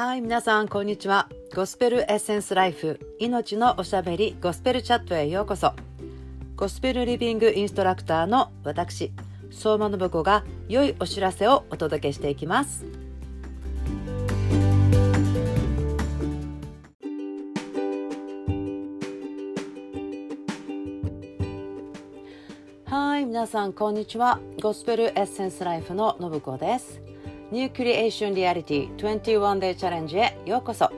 はい皆さんこんにちは。ゴスペルエッセンスライフ命のおしゃべりゴスペルチャットへようこそ。ゴスペルリビングインストラクターの私相馬信子が良いお知らせをお届けしていきます。はい皆さんこんにちは。ゴスペルエッセンスライフの信子です。ニュークリエーションリアリティ21 Day チャレンジへようこそ。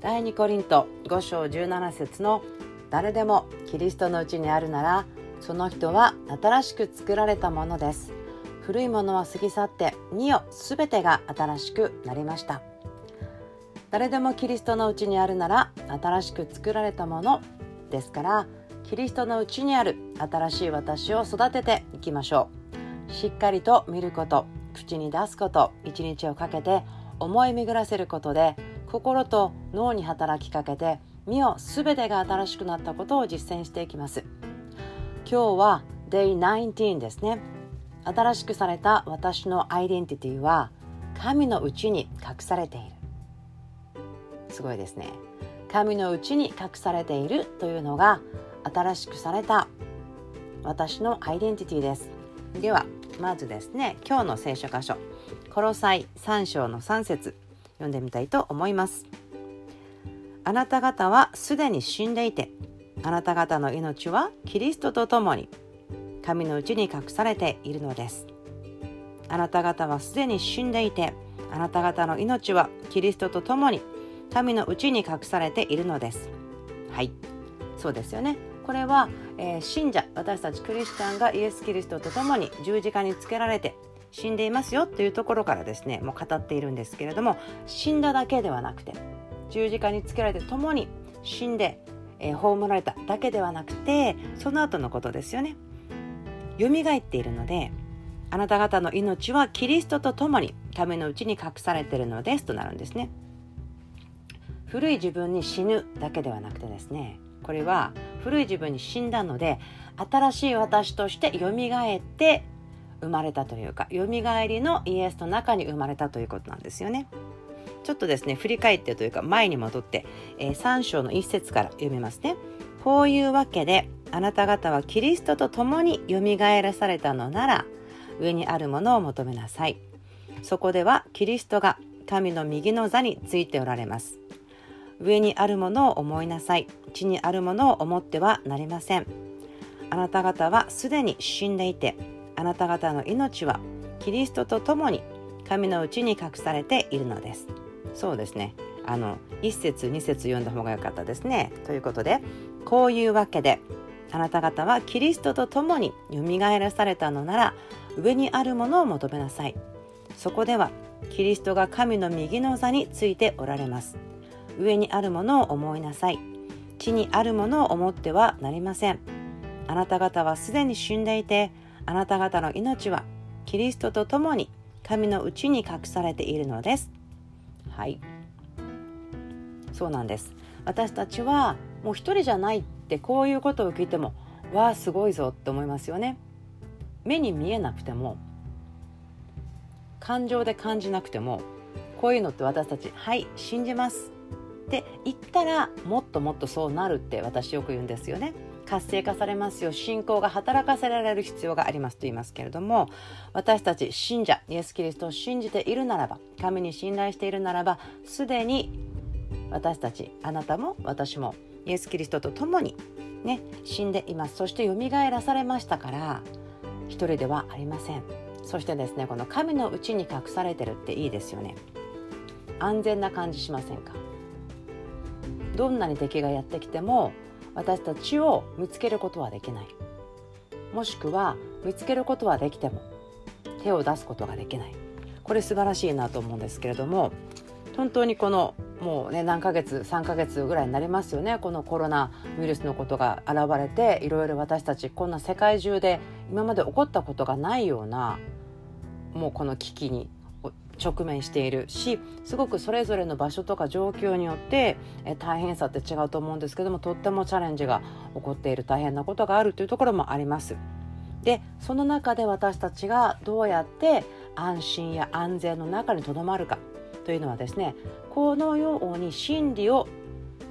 第2コリント5章17節の誰でもキリストのうちにあるならその人は新しく作られたものです。古いものは過ぎ去って見よすべてが新しくなりました。誰でもキリストのうちにあるなら新しく作られたものですからキリストのうちにある新しい私を育てていきましょう。しっかりと見ること。口に出すこと一日をかけて思い巡らせることで心と脳に働きかけて身を全てが新しくなったことを実践していきます。今日は Day19 ですね。新しくされた私のアイデンティティは神のうちに隠されている。すごいですね。神のうちに隠されているというのが新しくされた私のアイデンティティです。ではまずですね今日の聖書箇所コロサイ3章の3節読んでみたいと思います。あなた方はすでに死んでいてあなた方の命はキリストと共に神のうちに隠されているのです。あなた方はすでに死んでいてあなた方の命はキリストと共に神のうちに隠されているのです。はい。そうですよね。これは、えー、信者私たちクリスチャンがイエス・キリストと共に十字架につけられて死んでいますよというところからですねもう語っているんですけれども死んだだけではなくて十字架につけられて共に死んで、えー、葬られただけではなくてその後のことですよね。蘇っているのであなた方の命はキリストと共に神のうちに隠されているのですとなるんですね。古い自分に死ぬだけではなくてですねこれは古い自分に死んだので新しい私としてよみがえって生まれたというかよみがえりのイエスの中に生まれたということなんですよね。ちょっとですね振り返ってというか前に戻って、えー、3章の一節から読みますね。こういうわけであなた方はキリストと共によみがえらされたのなら上にあるものを求めなさい。そこではキリストが神の右の座についておられます。上にあるものを思いなさい。地にあるものを思ってはなりません。あなた方はすでに死んでいてあなた方の命はキリストと共に神のうちに隠されているのです。そうですね。あの1節2節読んだ方が良かったですね。ということでこういうわけであなた方はキリストと共によみがえらされたのなら上にあるものを求めなさい。そこではキリストが神の右の座についておられます。上にあるものを思いなさい。地にあるものを思ってはなりません。あなた方はすでに死んでいてあなた方の命はキリストと共に神のうちに隠されているのです。はい。そうなんです。私たちはもう一人じゃないってこういうことを聞いてもわあすごいぞって思いますよね。目に見えなくても感情で感じなくてもこういうのって私たちはい信じます。って言ったらもっともっとそうなるって私よく言うんですよね。活性化されますよ。信仰が働かせられる必要がありますと言いますけれども私たち信者イエス・キリストを信じているならば神に信頼しているならばすでに私たちあなたも私もイエス・キリストと共にね死んでいます。そしてよみがえらされましたから一人ではありません。そしてですねこの神のうちに隠されてるっていいですよね。安全な感じしませんか？どんなに敵がやってきても私たちを見つけることはできない。もしくは見つけることはできても手を出すことができない。これ素晴らしいなと思うんですけれども本当にこのもうね何ヶ月3ヶ月ぐらいになりますよね。このコロナウイルスのことが現れていろいろ私たちこんな世界中で今まで起こったことがないようなもうこの危機に直面しているしすごくそれぞれの場所とか状況によってえ大変さって違うと思うんですけどもとってもチャレンジが起こっている大変なことがあるというところもあります。でその中で私たちがどうやって安心や安全の中にとどまるかというのはですねこのように真理を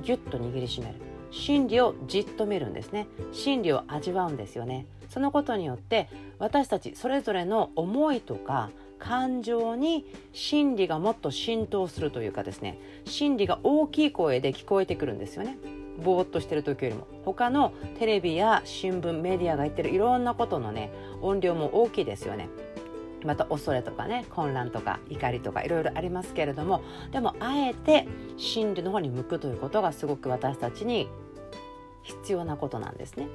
ギュッと握りしめる。真理をじっと見るんですね。真理を味わうんですよね。そのことによって私たちそれぞれの思いとか感情に真理がもっと浸透するというかですね真理が大きい声で聞こえてくるんですよね。ぼーっとしてる時よりも。他のテレビや新聞メディアが言ってるいろんなことのね音量も大きいですよね。また恐れとかね混乱とか怒りとかいろいろありますけれどもでもあえて真理の方に向くということがすごく私たちに必要なことなんですね。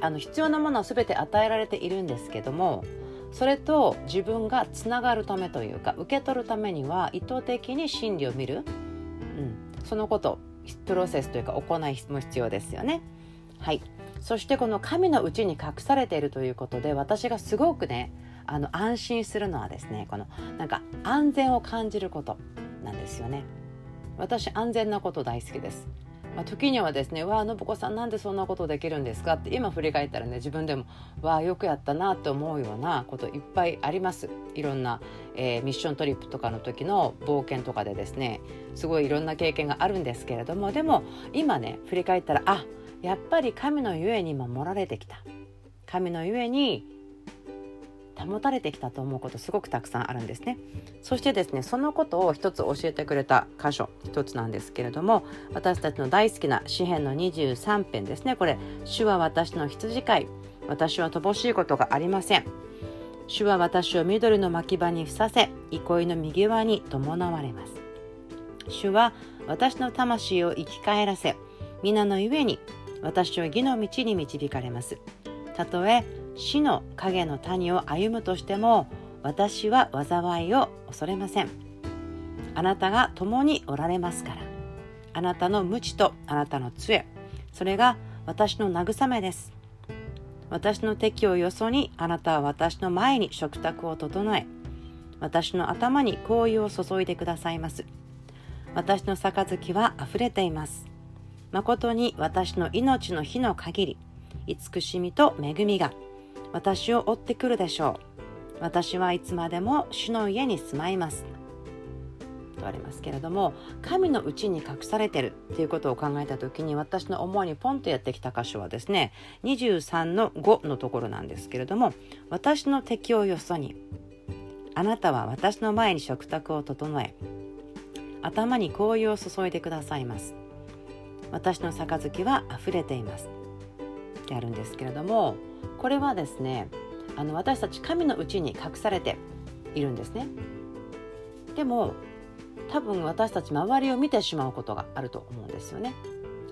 あの必要なものは全て与えられているんですけどもそれと自分がつながるためというか受け取るためには意図的に真理を見る、うん、そのことプロセスというか行いも必要ですよね。はい。そしてこの神のうちに隠されているということで私がすごくねあの安心するのはですねこのなんか安全を感じることなんですよね。私安全なこと大好きです。まあ、時にはですね「わあ信子さんなんでそんなことできるんですか?」って今振り返ったらね自分でも「わあよくやったな」って思うようなこといっぱいありますいろんな、えー、ミッショントリップとかの時の冒険とかでですねすごいいろんな経験があるんですけれどもでも今ね振り返ったらあやっぱり神のゆえに守られてきた神のゆえに保たれてきたと思うことすごくたくさんあるんですね。そしてですねそのことを一つ教えてくれた箇所一つなんですけれども私たちの大好きな詩篇の23編ですね。これ主は私の羊飼い。私は乏しいことがありません。主は私を緑の牧場にふさせ憩いの右側に伴われます。主は私の魂を生き返らせ皆のゆえに私を義の道に導かれます。たとえ死の影の谷を歩むとしても私は災いを恐れません。あなたが共におられますから。あなたの無知とあなたの杖。それが私の慰めです。私の敵をよそにあなたは私の前に食卓を整え。私の頭に香油を注いでくださいます。私の杯は溢れています。誠に私の命の日の限り慈しみと恵みが私を追ってくるでしょう。私はいつまでも主の家に住まいます。とありますけれども神のうちに隠されてるっていうことを考えた時に私の思いにポンとやってきた箇所はですね23の5のところなんですけれども私の敵をよそにあなたは私の前に食卓を整え頭に香油を注いでくださいます。私の杯は溢れています。ってあるんですけれどもこれはですねあの私たち神のうちに隠されているんですね。でも多分私たち周りを見てしまうことがあると思うんですよね。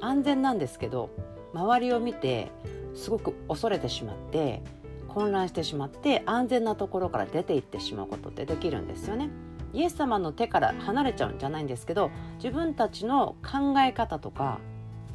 安全なんですけど周りを見てすごく恐れてしまって混乱してしまって安全なところから出ていってしまうことってできるんですよね。イエス様の手から離れちゃうんじゃないんですけど自分たちの考え方とか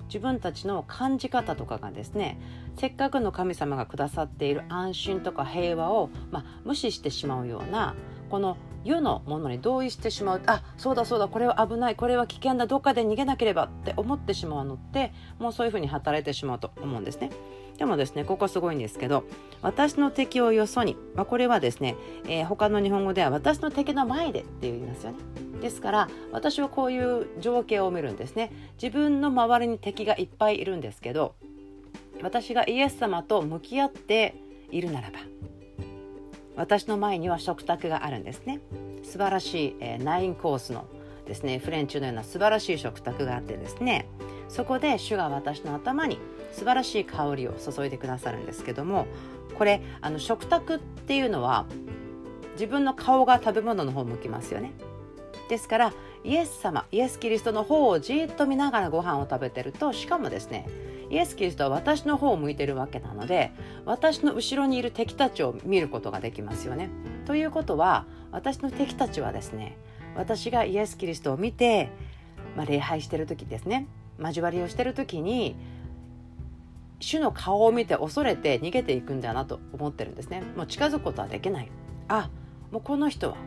自分たちの感じ方とかがですねせっかくの神様がくださっている安心とか平和を、まあ、無視してしまうようなこの世のものに同意してしまうあそうだそうだこれは危ないこれは危険だどっかで逃げなければって思ってしまうのってもうそういうふうに働いてしまうと思うんですね。でもですねここすごいんですけど私の敵をよそに、まあ、これはですね、えー、他の日本語では私の敵の前でって言いますよね。ですから私はこういう情景を見るんですね自分の周りに敵がいっぱいいるんですけど私がイエス様と向き合っているならば私の前には食卓があるんですね。素晴らしい、えー、ナインコースのですねフレンチのような素晴らしい食卓があってですね。そこで主が私の頭に素晴らしい香りを注いでくださるんですけどもこれあの食卓っていうのは自分の顔が食べ物の方向きますよね。ですからイエス様イエス・キリストの方をじっと見ながらご飯を食べてるとしかもですねイエス・キリストは私の方を向いてるわけなので私の後ろにいる敵たちを見ることができますよね。ということは私の敵たちはですね私がイエス・キリストを見て、まあ、礼拝してる時ですね交わりをしてる時に主の顔を見て恐れて逃げていくんだなと思ってるんですね。もう近づくことはできない。あもうこの人は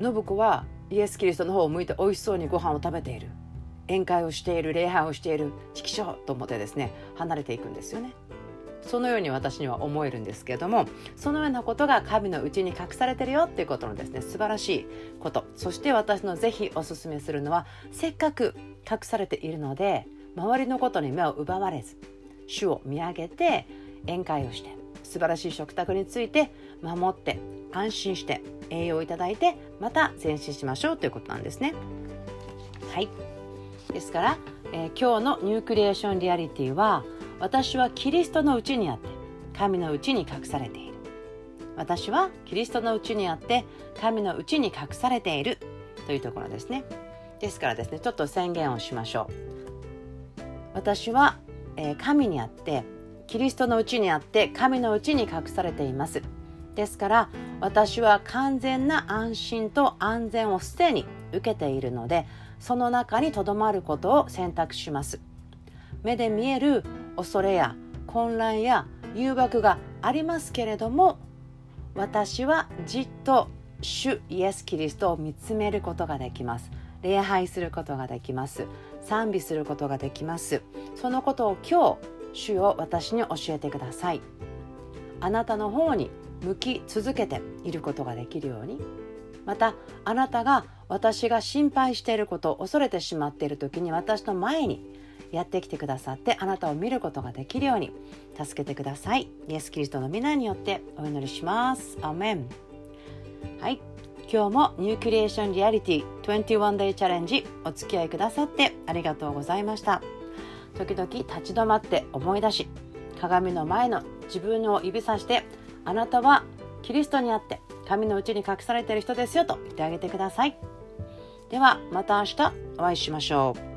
信子はイエス・キリストの方を向いて美味しそうにご飯を食べている。宴会をしている礼拝をしている指揮所と思ってですね離れていくんですよね。そのように私には思えるんですけれどもそのようなことが神のうちに隠されてるよっていうことのですね素晴らしいこと。そして私のぜひおすすめするのはせっかく隠されているので周りのことに目を奪われず主を見上げて宴会をして素晴らしい食卓について守って安心して栄養をいただいてまた前進しましょうということなんですね。はい。ですから、えー、今日のニュークリエーションリアリティは私はキリストのうちにあって神のうちに隠されている。私はキリストのうちにあって神のうちに隠されているというところですね。ですからですねちょっと宣言をしましょう。私は、えー、神にあってキリストのうちにあって神のうちに隠されています。ですから私は完全な安心と安全をすでに受けているのでその中にとどまることを選択します。目で見える恐れや混乱や誘惑がありますけれども私はじっと主イエス・キリストを見つめることができます。礼拝することができます。賛美することができます。そのことを今日主を私に教えてください。あなたの方に向き続けていることができるように。またあなたが私が心配していること恐れてしまっている時に私の前にやってきてくださってあなたを見ることができるように助けてください。イエス・キリストの皆によってお祈りします。アメン。はい。今日もニュークリエーションリアリティ 21day チャレンジお付き合いくださってありがとうございました。時々立ち止まって思い出し鏡の前の自分を指さしてあなたはキリストにあって神のうちに隠されている人ですよと言ってあげてください。ではまた明日お会いしましょう。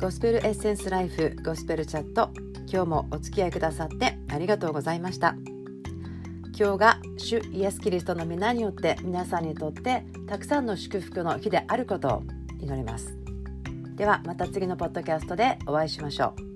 ゴスペルエッセンスライフゴスペルチャット。今日もお付き合いくださってありがとうございました。今日が主イエス・キリストの皆によって皆さんにとってたくさんの祝福の日であることを祈ります。ではまた次のポッドキャストでお会いしましょう。